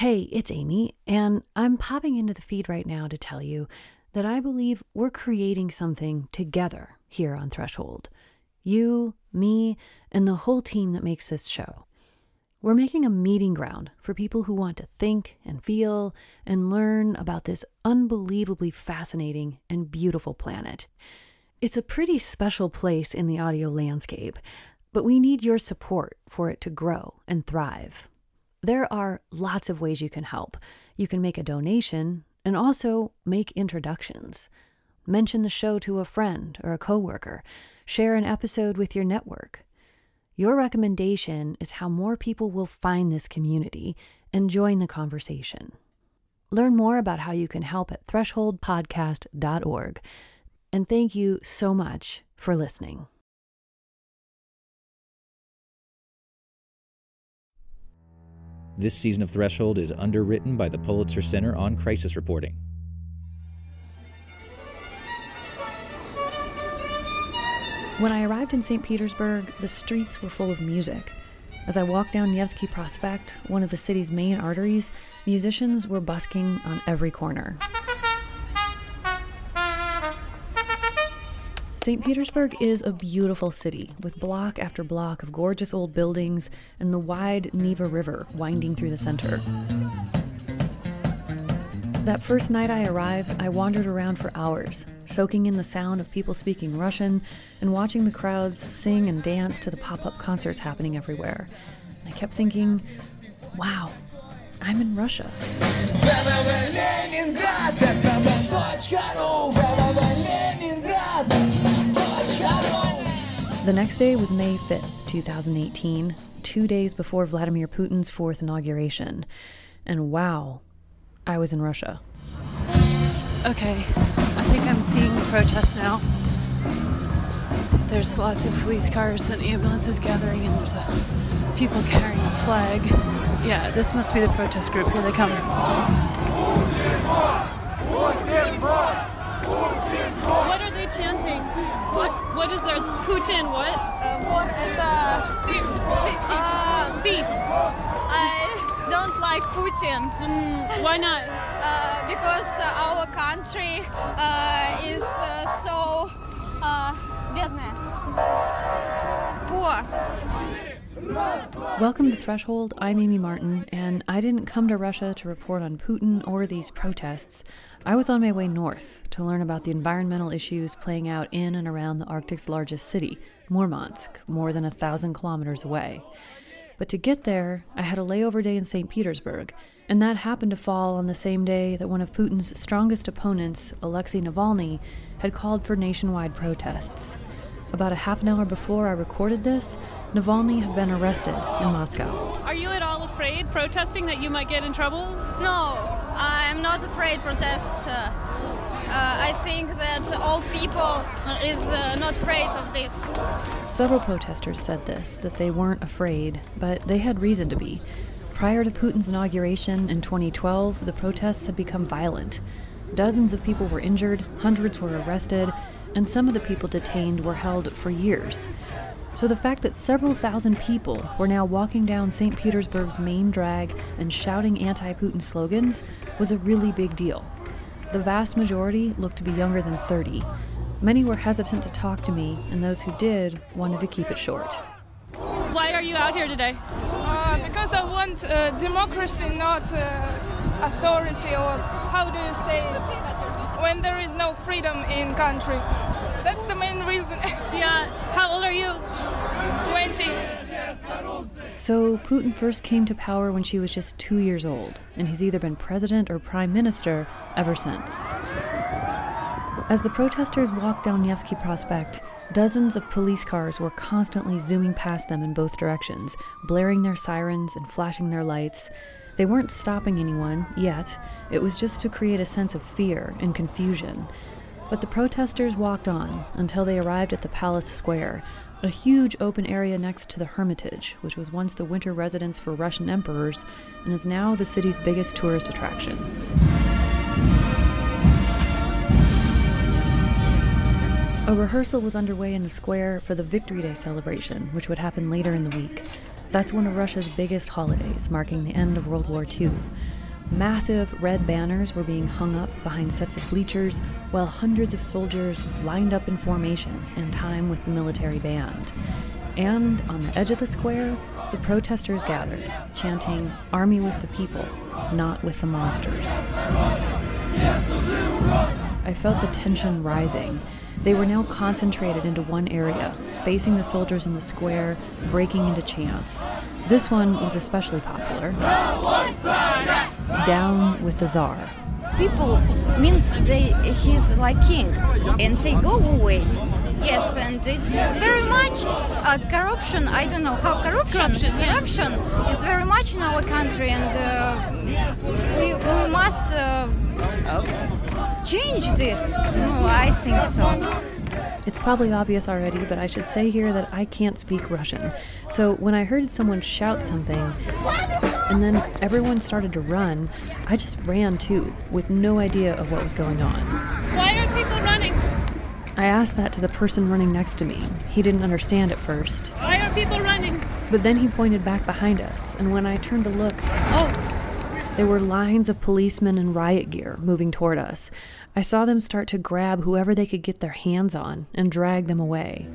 Hey, it's Amy, and I'm popping into the feed right now to tell you that I believe we're creating something together here on Threshold. You, me, and the whole team that makes this show. We're making a meeting ground for people who want to think and feel and learn about this unbelievably fascinating and beautiful planet. It's a pretty special place in the audio landscape, but we need your support for it to grow and thrive. There are lots of ways you can help. You can make a donation and also make introductions. Mention the show to a friend or a coworker. Share an episode with your network. Your recommendation is how more people will find this community and join the conversation. Learn more about how you can help at thresholdpodcast.org. And thank you so much for listening. This season of Threshold is underwritten by the Pulitzer Center on Crisis Reporting. When I arrived in St. Petersburg, the streets were full of music. As I walked down Nevsky Prospect, one of the city's main arteries, musicians were busking on every corner. St. Petersburg is a beautiful city with block after block of gorgeous old buildings and the wide Neva River winding through the center. That first night I arrived, I wandered around for hours, soaking in the sound of people speaking Russian and watching the crowds sing and dance to the pop up concerts happening everywhere. I kept thinking, wow, I'm in Russia. The next day was May 5th, 2018, two days before Vladimir Putin's fourth inauguration. And wow, I was in Russia. Okay, I think I'm seeing the protest now. There's lots of police cars and ambulances gathering, and there's uh, people carrying a flag. Yeah, this must be the protest group. Here they come. What are they chanting? What? What is their Putin? What? Вот это thief. Ah, thief. I don't like Putin Mm, why not? uh, because uh, our country uh, is uh, so uh, бедная. Poor. Welcome to Threshold. I'm Amy Martin, and I didn't come to Russia to report on Putin or these protests. I was on my way north to learn about the environmental issues playing out in and around the Arctic's largest city, Murmansk, more than a thousand kilometers away. But to get there, I had a layover day in St. Petersburg, and that happened to fall on the same day that one of Putin's strongest opponents, Alexei Navalny, had called for nationwide protests. About a half an hour before I recorded this, Navalny had been arrested in Moscow. Are you at all afraid protesting that you might get in trouble? No, I'm not afraid protest. Uh, uh, I think that all people is uh, not afraid of this. Several protesters said this, that they weren't afraid, but they had reason to be. Prior to Putin's inauguration in 2012, the protests had become violent. Dozens of people were injured, hundreds were arrested, and some of the people detained were held for years. So the fact that several thousand people were now walking down St. Petersburg's main drag and shouting anti Putin slogans was a really big deal. The vast majority looked to be younger than 30. Many were hesitant to talk to me, and those who did wanted to keep it short. Why are you out here today? Uh, because I want uh, democracy, not uh, authority, or how do you say it? When there is no freedom in country. That's the main reason. Yeah. How old are you? 20. So, Putin first came to power when she was just two years old, and he's either been president or prime minister ever since. As the protesters walked down Nevsky Prospect, dozens of police cars were constantly zooming past them in both directions, blaring their sirens and flashing their lights. They weren't stopping anyone yet, it was just to create a sense of fear and confusion. But the protesters walked on until they arrived at the Palace Square, a huge open area next to the Hermitage, which was once the winter residence for Russian emperors and is now the city's biggest tourist attraction. A rehearsal was underway in the square for the Victory Day celebration, which would happen later in the week. That's one of Russia's biggest holidays, marking the end of World War II. Massive red banners were being hung up behind sets of bleachers, while hundreds of soldiers lined up in formation in time with the military band. And on the edge of the square, the protesters gathered, chanting, Army with the people, not with the monsters. I felt the tension rising. They were now concentrated into one area, facing the soldiers in the square, breaking into chants. This one was especially popular. Down with the Tsar. People means they he's like king, and say go away. Yes, and it's very much uh, corruption. I don't know how corruption Corruption, yeah. corruption is very much in our country, and uh, we, we must uh, uh, change this. No, I think so. It's probably obvious already, but I should say here that I can't speak Russian. So when I heard someone shout something, and then everyone started to run, I just ran too, with no idea of what was going on. Why are people running? I asked that to the person running next to me. He didn't understand at first, Why are people running? but then he pointed back behind us, and when I turned to look, Oh, there were lines of policemen in riot gear moving toward us. I saw them start to grab whoever they could get their hands on and drag them away.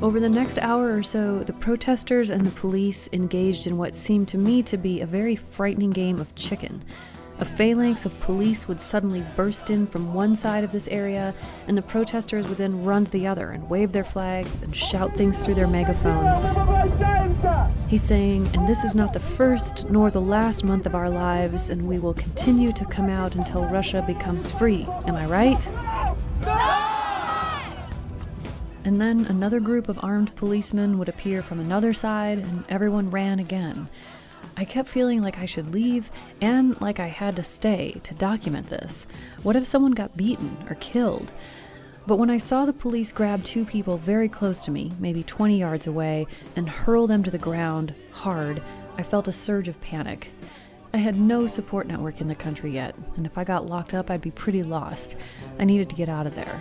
Over the next hour or so, the protesters and the police engaged in what seemed to me to be a very frightening game of chicken. A phalanx of police would suddenly burst in from one side of this area, and the protesters would then run to the other and wave their flags and shout things through their megaphones. He's saying, and this is not the first nor the last month of our lives, and we will continue to come out until Russia becomes free. Am I right? And then another group of armed policemen would appear from another side, and everyone ran again. I kept feeling like I should leave and like I had to stay to document this. What if someone got beaten or killed? But when I saw the police grab two people very close to me, maybe 20 yards away, and hurl them to the ground hard, I felt a surge of panic. I had no support network in the country yet, and if I got locked up, I'd be pretty lost. I needed to get out of there.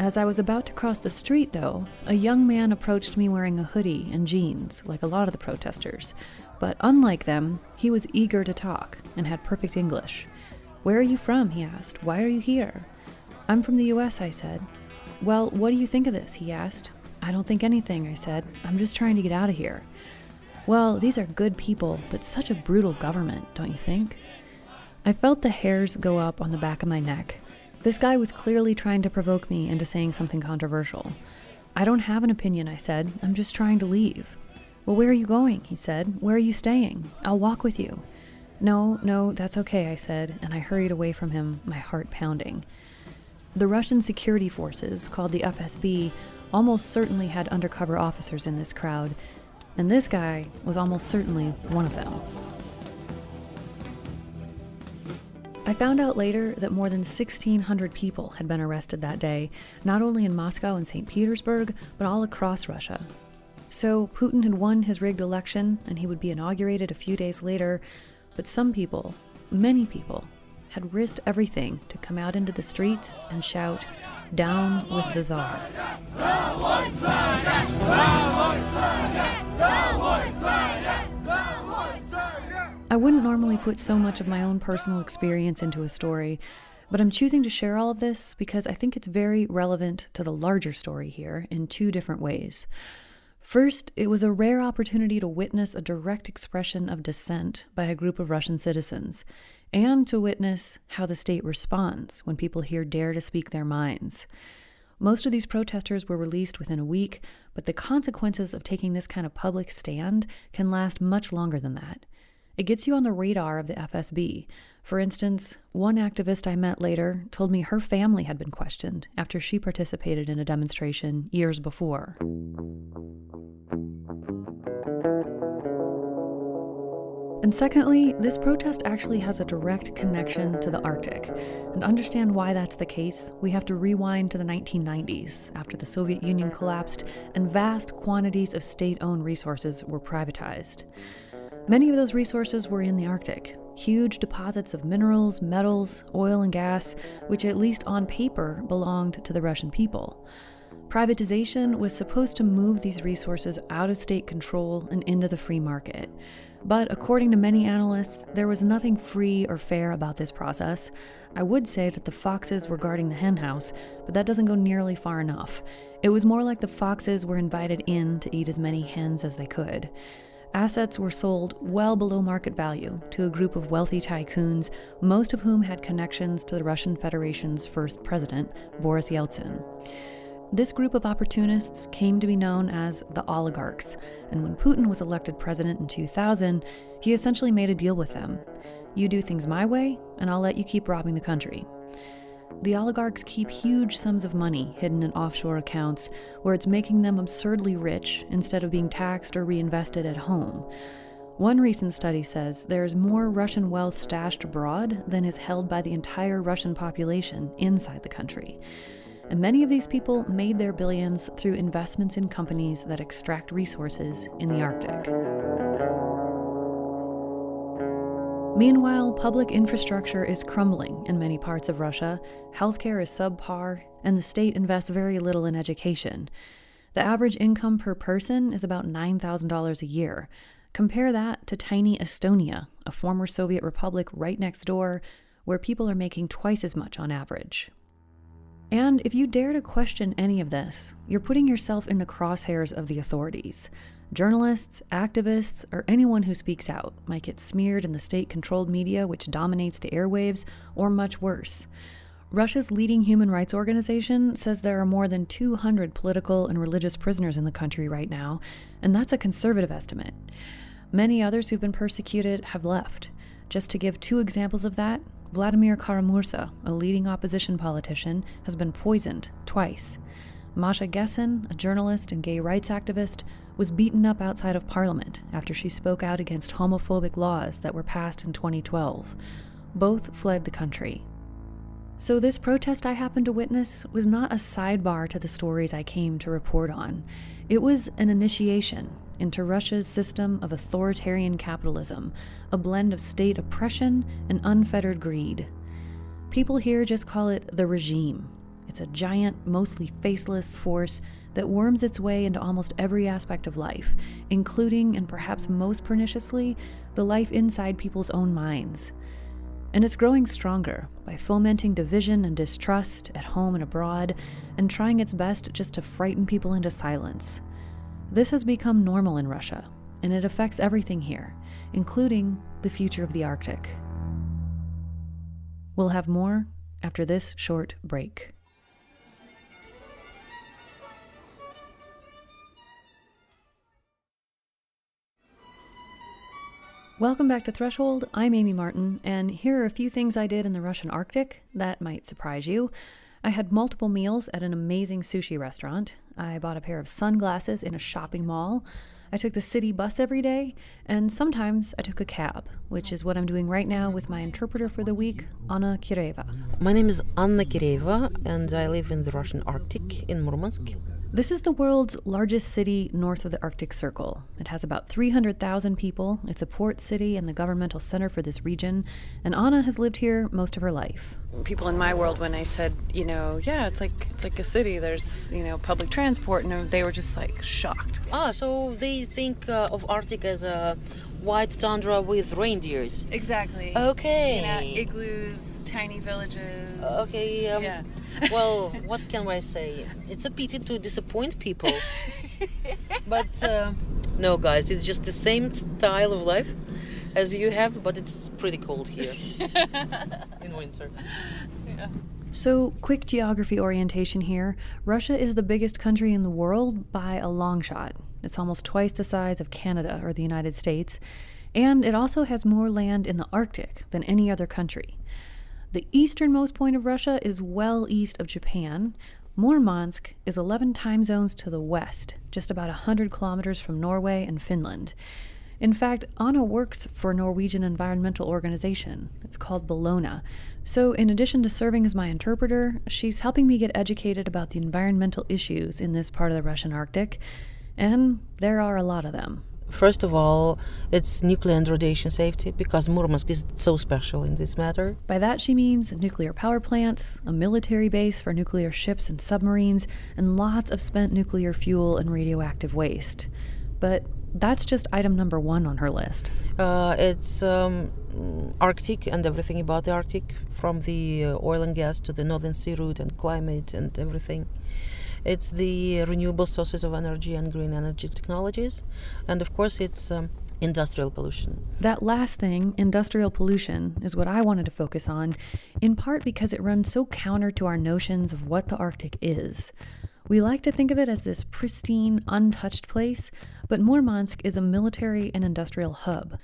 As I was about to cross the street, though, a young man approached me wearing a hoodie and jeans, like a lot of the protesters. But unlike them, he was eager to talk and had perfect English. Where are you from? he asked. Why are you here? I'm from the US, I said. Well, what do you think of this? he asked. I don't think anything, I said. I'm just trying to get out of here. Well, these are good people, but such a brutal government, don't you think? I felt the hairs go up on the back of my neck. This guy was clearly trying to provoke me into saying something controversial. I don't have an opinion, I said. I'm just trying to leave. Well, where are you going? he said. Where are you staying? I'll walk with you. No, no, that's okay, I said, and I hurried away from him, my heart pounding. The Russian security forces, called the FSB, almost certainly had undercover officers in this crowd, and this guy was almost certainly one of them. I found out later that more than 1,600 people had been arrested that day, not only in Moscow and St. Petersburg, but all across Russia. So Putin had won his rigged election and he would be inaugurated a few days later, but some people, many people, had risked everything to come out into the streets and shout, Down with the Tsar. I wouldn't normally put so much of my own personal experience into a story, but I'm choosing to share all of this because I think it's very relevant to the larger story here in two different ways. First, it was a rare opportunity to witness a direct expression of dissent by a group of Russian citizens, and to witness how the state responds when people here dare to speak their minds. Most of these protesters were released within a week, but the consequences of taking this kind of public stand can last much longer than that. It gets you on the radar of the FSB. For instance, one activist I met later told me her family had been questioned after she participated in a demonstration years before. And secondly, this protest actually has a direct connection to the Arctic. And to understand why that's the case, we have to rewind to the 1990s, after the Soviet Union collapsed and vast quantities of state owned resources were privatized. Many of those resources were in the Arctic huge deposits of minerals, metals, oil, and gas, which, at least on paper, belonged to the Russian people. Privatization was supposed to move these resources out of state control and into the free market. But according to many analysts, there was nothing free or fair about this process. I would say that the foxes were guarding the henhouse, but that doesn't go nearly far enough. It was more like the foxes were invited in to eat as many hens as they could. Assets were sold well below market value to a group of wealthy tycoons, most of whom had connections to the Russian Federation's first president, Boris Yeltsin. This group of opportunists came to be known as the oligarchs, and when Putin was elected president in 2000, he essentially made a deal with them. You do things my way, and I'll let you keep robbing the country. The oligarchs keep huge sums of money hidden in offshore accounts where it's making them absurdly rich instead of being taxed or reinvested at home. One recent study says there's more Russian wealth stashed abroad than is held by the entire Russian population inside the country. And many of these people made their billions through investments in companies that extract resources in the Arctic. Meanwhile, public infrastructure is crumbling in many parts of Russia, healthcare is subpar, and the state invests very little in education. The average income per person is about $9,000 a year. Compare that to tiny Estonia, a former Soviet republic right next door, where people are making twice as much on average. And if you dare to question any of this, you're putting yourself in the crosshairs of the authorities. Journalists, activists, or anyone who speaks out might get smeared in the state controlled media which dominates the airwaves, or much worse. Russia's leading human rights organization says there are more than 200 political and religious prisoners in the country right now, and that's a conservative estimate. Many others who've been persecuted have left. Just to give two examples of that, Vladimir Kara-Murza, a leading opposition politician, has been poisoned twice. Masha Gessen, a journalist and gay rights activist, was beaten up outside of parliament after she spoke out against homophobic laws that were passed in 2012. Both fled the country. So, this protest I happened to witness was not a sidebar to the stories I came to report on. It was an initiation into Russia's system of authoritarian capitalism, a blend of state oppression and unfettered greed. People here just call it the regime. It's a giant, mostly faceless force that worms its way into almost every aspect of life, including, and perhaps most perniciously, the life inside people's own minds. And it's growing stronger by fomenting division and distrust at home and abroad, and trying its best just to frighten people into silence. This has become normal in Russia, and it affects everything here, including the future of the Arctic. We'll have more after this short break. Welcome back to Threshold. I'm Amy Martin, and here are a few things I did in the Russian Arctic that might surprise you. I had multiple meals at an amazing sushi restaurant. I bought a pair of sunglasses in a shopping mall. I took the city bus every day, and sometimes I took a cab, which is what I'm doing right now with my interpreter for the week, Anna Kireva. My name is Anna Kireva, and I live in the Russian Arctic in Murmansk. This is the world's largest city north of the Arctic Circle. It has about 300,000 people. It's a port city and the governmental center for this region, and Anna has lived here most of her life. People in my world, when I said, you know, yeah, it's like it's like a city. There's you know public transport, and they were just like shocked. Ah, so they think uh, of Arctic as a white tundra with reindeers. Exactly. Okay. You know, igloos, tiny villages. Okay. Um, Yeah. well, what can I say? It's a pity to disappoint people. but uh, no, guys, it's just the same style of life as you have, but it's pretty cold here in winter. So, quick geography orientation here Russia is the biggest country in the world by a long shot. It's almost twice the size of Canada or the United States, and it also has more land in the Arctic than any other country. The easternmost point of Russia is well east of Japan. Murmansk is 11 time zones to the west, just about 100 kilometers from Norway and Finland. In fact, Anna works for a Norwegian environmental organization. It's called Bellona. So, in addition to serving as my interpreter, she's helping me get educated about the environmental issues in this part of the Russian Arctic. And there are a lot of them. First of all, it's nuclear and radiation safety because Murmansk is so special in this matter. By that, she means nuclear power plants, a military base for nuclear ships and submarines, and lots of spent nuclear fuel and radioactive waste. But that's just item number one on her list. Uh, it's um, Arctic and everything about the Arctic, from the uh, oil and gas to the Northern Sea route and climate and everything. It's the renewable sources of energy and green energy technologies. And of course, it's um, industrial pollution. That last thing, industrial pollution, is what I wanted to focus on, in part because it runs so counter to our notions of what the Arctic is. We like to think of it as this pristine, untouched place, but Murmansk is a military and industrial hub.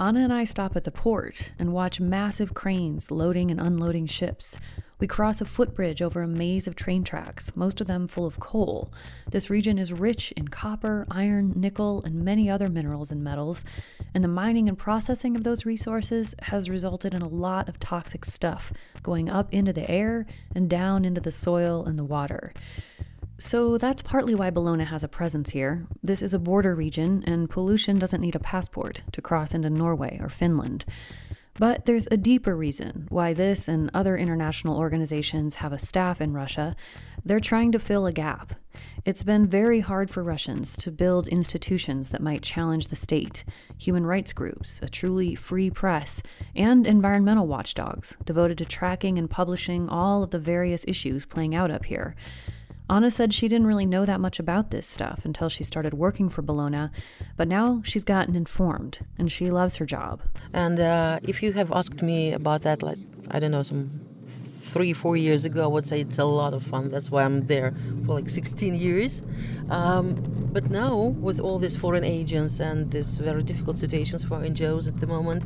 Anna and I stop at the port and watch massive cranes loading and unloading ships. We cross a footbridge over a maze of train tracks, most of them full of coal. This region is rich in copper, iron, nickel, and many other minerals and metals, and the mining and processing of those resources has resulted in a lot of toxic stuff going up into the air and down into the soil and the water. So that's partly why Bellona has a presence here. This is a border region, and pollution doesn't need a passport to cross into Norway or Finland. But there's a deeper reason why this and other international organizations have a staff in Russia. They're trying to fill a gap. It's been very hard for Russians to build institutions that might challenge the state, human rights groups, a truly free press, and environmental watchdogs devoted to tracking and publishing all of the various issues playing out up here. Anna said she didn't really know that much about this stuff until she started working for Bellona, but now she's gotten informed and she loves her job. And uh, if you have asked me about that, like, I don't know, some three, four years ago, I would say it's a lot of fun. That's why I'm there for like 16 years. Um, but now, with all these foreign agents and these very difficult situations for NGOs at the moment,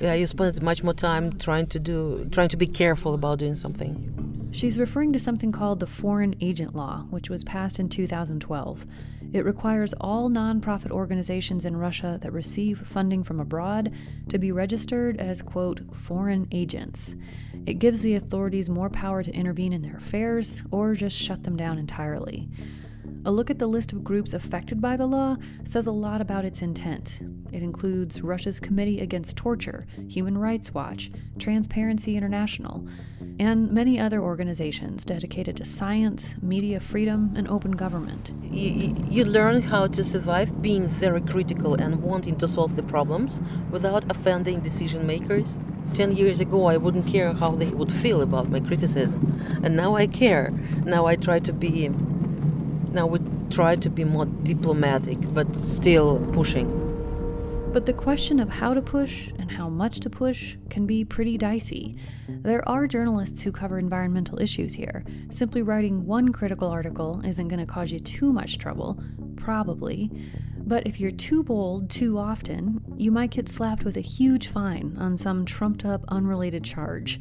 yeah, you spend much more time trying to do, trying to be careful about doing something. She's referring to something called the Foreign Agent Law, which was passed in 2012. It requires all nonprofit organizations in Russia that receive funding from abroad to be registered as, quote, foreign agents. It gives the authorities more power to intervene in their affairs or just shut them down entirely. A look at the list of groups affected by the law says a lot about its intent. It includes Russia's Committee Against Torture, Human Rights Watch, Transparency International, and many other organizations dedicated to science, media freedom, and open government. You, you learn how to survive being very critical and wanting to solve the problems without offending decision makers. 10 years ago, I wouldn't care how they would feel about my criticism. And now I care. Now I try to be now we try to be more diplomatic, but still pushing. But the question of how to push and how much to push can be pretty dicey. There are journalists who cover environmental issues here. Simply writing one critical article isn't going to cause you too much trouble, probably. But if you're too bold too often, you might get slapped with a huge fine on some trumped up, unrelated charge.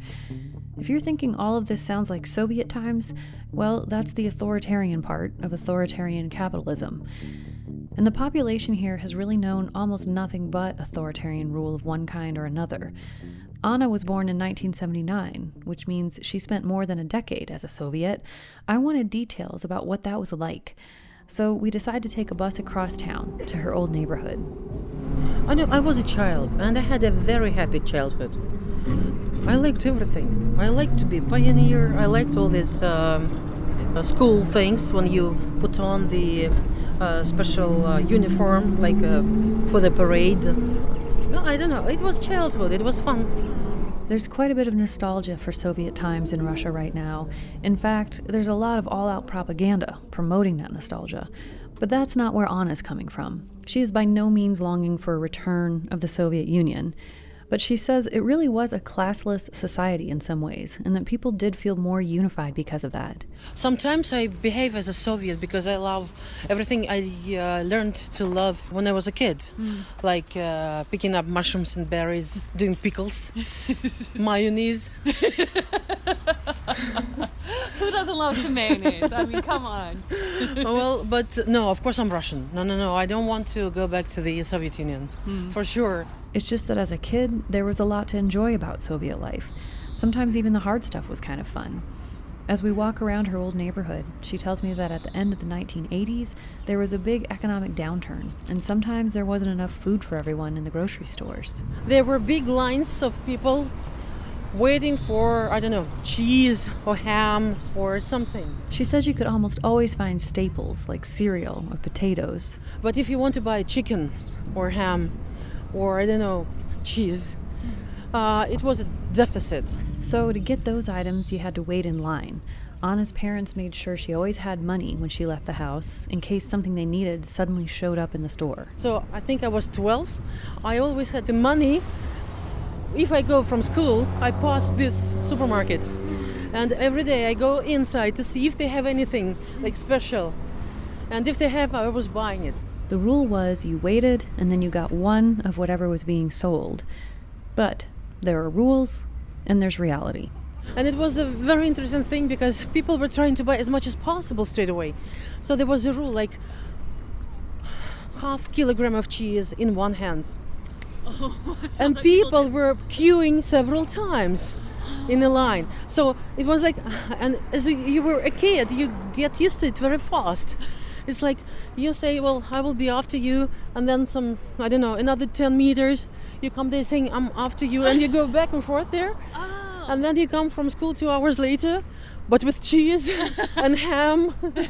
If you're thinking all of this sounds like Soviet times, well, that's the authoritarian part of authoritarian capitalism. And the population here has really known almost nothing but authoritarian rule of one kind or another. Anna was born in 1979, which means she spent more than a decade as a Soviet. I wanted details about what that was like. So we decided to take a bus across town to her old neighborhood. I know I was a child and I had a very happy childhood. I liked everything. I liked to be a pioneer. I liked all these um, uh, school things when you put on the uh, special uh, uniform, like uh, for the parade. No, I don't know. It was childhood. It was fun. There's quite a bit of nostalgia for Soviet times in Russia right now. In fact, there's a lot of all out propaganda promoting that nostalgia. But that's not where Anna's coming from. She is by no means longing for a return of the Soviet Union. But she says it really was a classless society in some ways, and that people did feel more unified because of that. Sometimes I behave as a Soviet because I love everything I uh, learned to love when I was a kid, mm. like uh, picking up mushrooms and berries, doing pickles, mayonnaise. Who doesn't love some mayonnaise? I mean, come on. well, but no, of course I'm Russian. No, no, no. I don't want to go back to the Soviet Union, mm. for sure. It's just that as a kid, there was a lot to enjoy about Soviet life. Sometimes even the hard stuff was kind of fun. As we walk around her old neighborhood, she tells me that at the end of the 1980s, there was a big economic downturn, and sometimes there wasn't enough food for everyone in the grocery stores. There were big lines of people waiting for, I don't know, cheese or ham or something. She says you could almost always find staples like cereal or potatoes. But if you want to buy chicken or ham or, I don't know, cheese, uh, it was a deficit. So, to get those items, you had to wait in line. Anna's parents made sure she always had money when she left the house in case something they needed suddenly showed up in the store. So I think I was 12. I always had the money. If I go from school, I pass this supermarket. And every day I go inside to see if they have anything like special. And if they have, I was buying it. The rule was you waited and then you got one of whatever was being sold. But there are rules and there's reality. And it was a very interesting thing because people were trying to buy as much as possible straight away. So there was a rule like half kilogram of cheese in one hand. Oh, and people were queuing several times in a line. So it was like, and as you were a kid, you get used to it very fast. It's like you say, well, I will be after you, and then some, I don't know, another 10 meters, you come there saying, I'm after you, and you go back and forth there. And then you come from school two hours later, but with cheese and ham.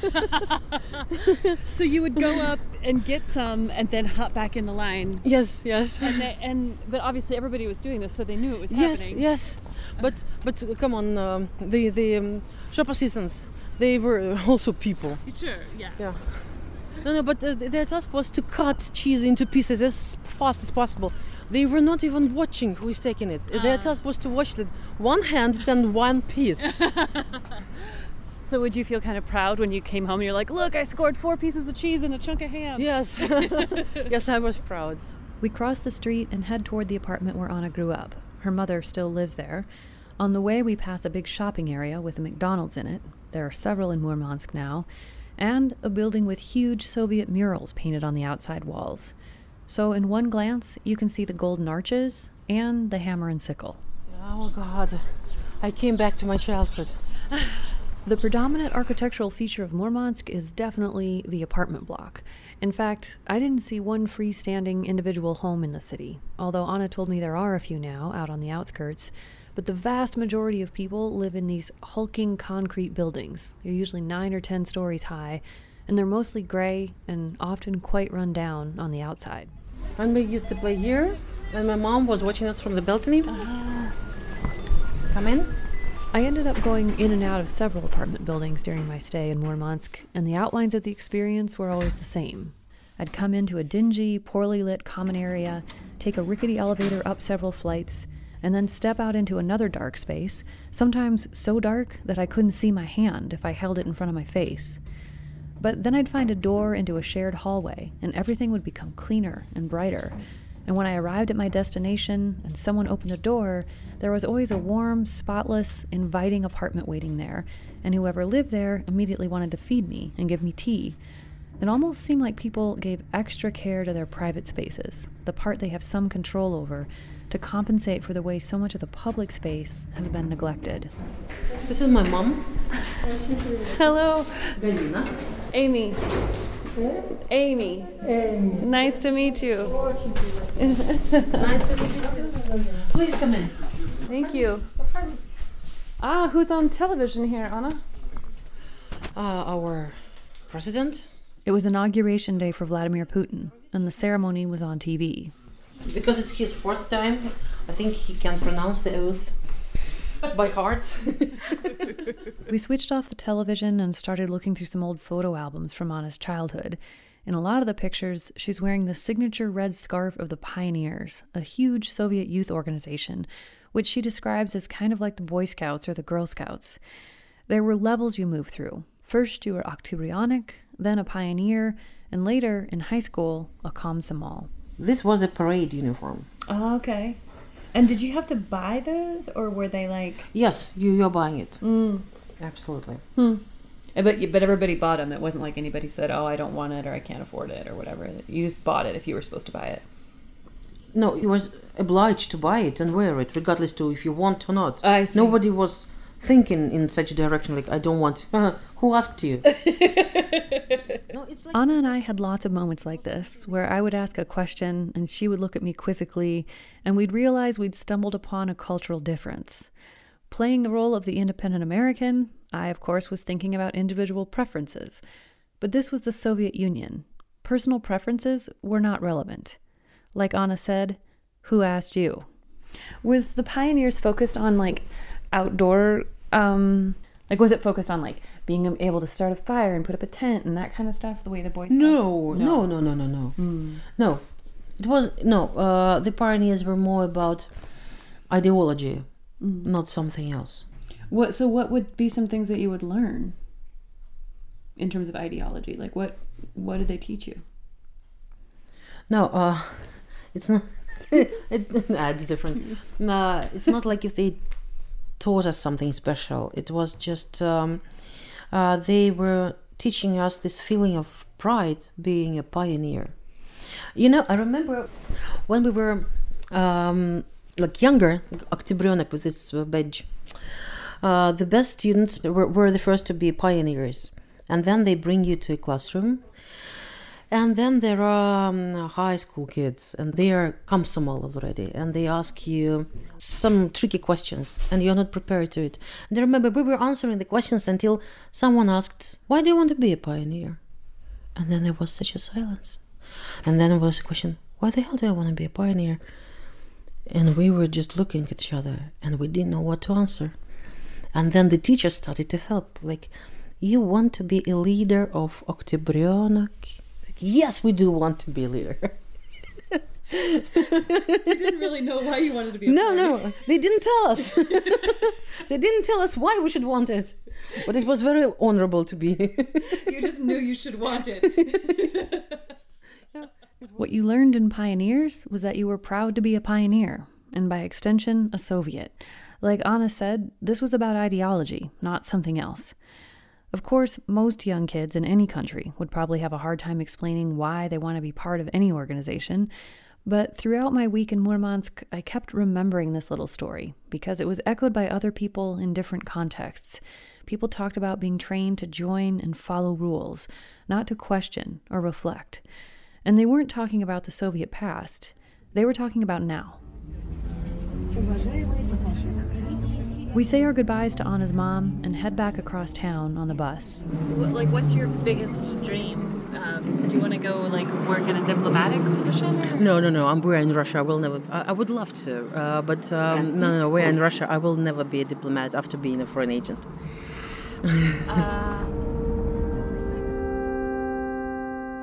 So you would go up and get some and then hop back in the line. yes, yes. And, they, and but obviously everybody was doing this, so they knew it was Yes, happening. yes. yes. But but come on, um, the the um, shop assistants, they were also people. Sure, yeah. Yeah. No, no, but uh, their task was to cut cheese into pieces as fast as possible. They were not even watching who is taking it. Uh, Their task was to watch that one hand then one piece. So would you feel kind of proud when you came home and you're like, look, I scored four pieces of cheese and a chunk of ham? yes, yes, I was proud. We cross the street and head toward the apartment where Anna grew up. Her mother still lives there. On the way, we pass a big shopping area with a McDonald's in it. There are several in Murmansk now, and a building with huge Soviet murals painted on the outside walls. So, in one glance, you can see the golden arches and the hammer and sickle. Oh God, I came back to my childhood. The predominant architectural feature of Murmansk is definitely the apartment block. In fact, I didn't see one freestanding individual home in the city, although Anna told me there are a few now out on the outskirts. But the vast majority of people live in these hulking concrete buildings. They're usually nine or ten stories high, and they're mostly gray and often quite run down on the outside. We used to play here, and my mom was watching us from the balcony. Ah. Come in. I ended up going in and out of several apartment buildings during my stay in Murmansk, and the outlines of the experience were always the same. I'd come into a dingy, poorly lit common area, take a rickety elevator up several flights, and then step out into another dark space, sometimes so dark that I couldn't see my hand if I held it in front of my face. But then I'd find a door into a shared hallway, and everything would become cleaner and brighter. And when I arrived at my destination and someone opened the door, there was always a warm, spotless, inviting apartment waiting there, and whoever lived there immediately wanted to feed me and give me tea. It almost seemed like people gave extra care to their private spaces, the part they have some control over, to compensate for the way so much of the public space has been neglected. This is my mom, Hello, Galina. Amy. Amy. Amy. Nice to meet you. Nice to meet you. Please come in. Thank you. Ah, who's on television here, Anna? Uh, our president, It was inauguration day for Vladimir Putin, and the ceremony was on TV. Because it's his fourth time, I think he can pronounce the oath by heart. We switched off the television and started looking through some old photo albums from Anna's childhood. In a lot of the pictures, she's wearing the signature red scarf of the Pioneers, a huge Soviet youth organization, which she describes as kind of like the Boy Scouts or the Girl Scouts. There were levels you moved through. First, you were Oktyabryonek, then a pioneer, and later, in high school, a Komsomol. This was a parade uniform. Oh, okay. And did you have to buy those, or were they like? Yes, you, you're buying it. Mm. Absolutely. Hmm. Eh, but you- but everybody bought them. It wasn't like anybody said, "Oh, I don't want it," or "I can't afford it," or whatever. You just bought it if you were supposed to buy it. No, you was obliged to buy it and wear it, regardless to if you want or not. I see. Nobody was thinking in such a direction. Like I don't want. Who asked you? no, it's like Anna and I had lots of moments like this where I would ask a question and she would look at me quizzically, and we'd realize we'd stumbled upon a cultural difference. Playing the role of the independent American, I, of course, was thinking about individual preferences. But this was the Soviet Union. Personal preferences were not relevant. Like Anna said, who asked you? Was the pioneers focused on like outdoor um like was it focused on like being able to start a fire and put up a tent and that kind of stuff the way the boys no, no, no, no, no, no, no. It was no. Uh, the pioneers were more about ideology, not something else. What so what would be some things that you would learn in terms of ideology? Like what what did they teach you? No, uh, it's not. it, it's different. Nah, it's not like if they taught us something special. It was just um, uh, they were teaching us this feeling of pride being a pioneer. You know, I remember when we were um, like younger, Oktyabryonek with this uh, badge. Uh, the best students were, were the first to be pioneers, and then they bring you to a classroom and then there are um, high school kids, and they are komsomol already, and they ask you some tricky questions, and you're not prepared to it. And I remember we were answering the questions until someone asked, "Why do you want to be a pioneer?" And then there was such a silence. And then there was a question, "Why the hell do I want to be a pioneer?" And we were just looking at each other, and we didn't know what to answer. And then the teacher started to help, like, "You want to be a leader of Oktyabryonek?" Yes, we do want to be a leader. You didn't really know why you wanted to be no, no, they didn't tell us. they didn't tell us why we should want it. But it was very honorable to be. You just knew you should want it. what you learned in Pioneers was that you were proud to be a pioneer, and by extension, a Soviet. Like Anna said, this was about ideology, not something else. Of course, most young kids in any country would probably have a hard time explaining why they want to be part of any organization. But throughout my week in Murmansk, I kept remembering this little story because it was echoed by other people in different contexts. People talked about being trained to join and follow rules, not to question or reflect. And they weren't talking about the Soviet past, they were talking about now. We say our goodbyes to Anna's mom and head back across town on the bus. Like, what's your biggest dream? Um, do you want to go like work in a diplomatic position? or- no, no, no. I'm we're in Russia. I will never. I, I would love to, uh, but um, no, no, no. We're in Russia. I will never be a diplomat after being a foreign agent.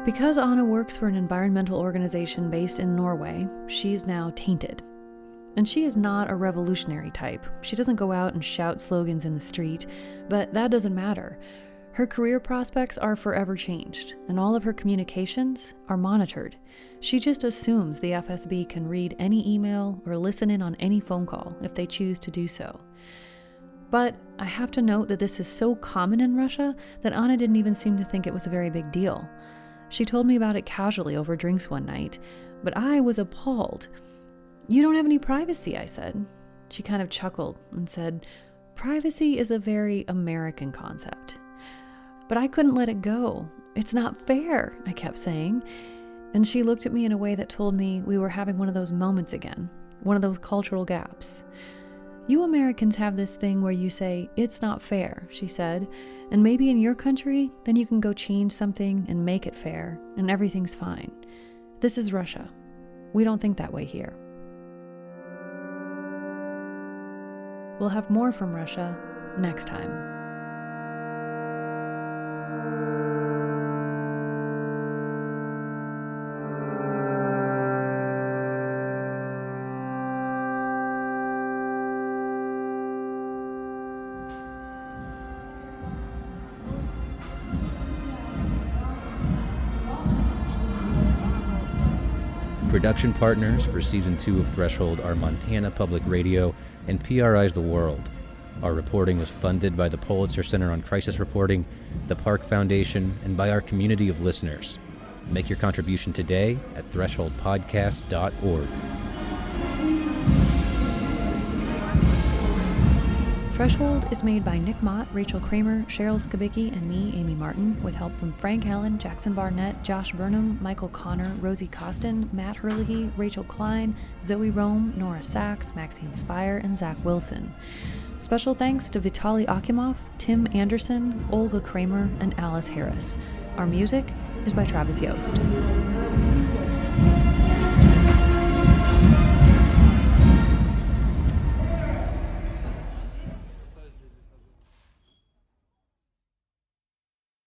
Because Anna works for an environmental organization based in Norway, she's now tainted. And she is not a revolutionary type. She doesn't go out and shout slogans in the street, but that doesn't matter. Her career prospects are forever changed, and all of her communications are monitored. She just assumes the FSB can read any email or listen in on any phone call if they choose to do so. But I have to note that this is so common in Russia that Anna didn't even seem to think it was a very big deal. She told me about it casually over drinks one night, but I was appalled. You don't have any privacy, I said. She kind of chuckled and said, Privacy is a very American concept. But I couldn't let it go. It's not fair, I kept saying. And she looked at me in a way that told me we were having one of those moments again, one of those cultural gaps. You Americans have this thing where you say, it's not fair, she said, and maybe in your country, then you can go change something and make it fair, and everything's fine. This is Russia. We don't think that way here. We'll have more from Russia next time. Production partners for season two of Threshold are Montana Public Radio and PRI's The World. Our reporting was funded by the Pulitzer Center on Crisis Reporting, the Park Foundation, and by our community of listeners. Make your contribution today at thresholdpodcast.org. Threshold is made by Nick Mott, Rachel Kramer, Cheryl Skibicki, and me, Amy Martin, with help from Frank Allen, Jackson Barnett, Josh Burnham, Michael Connor, Rosie Costin, Matt Herlihy, Rachel Klein, Zoe Rome, Nora Sachs, Maxine Spire, and Zach Wilson. Special thanks to Vitaly Akimov, Tim Anderson, Olga Kramer, and Alice Harris. Our music is by Travis Yost.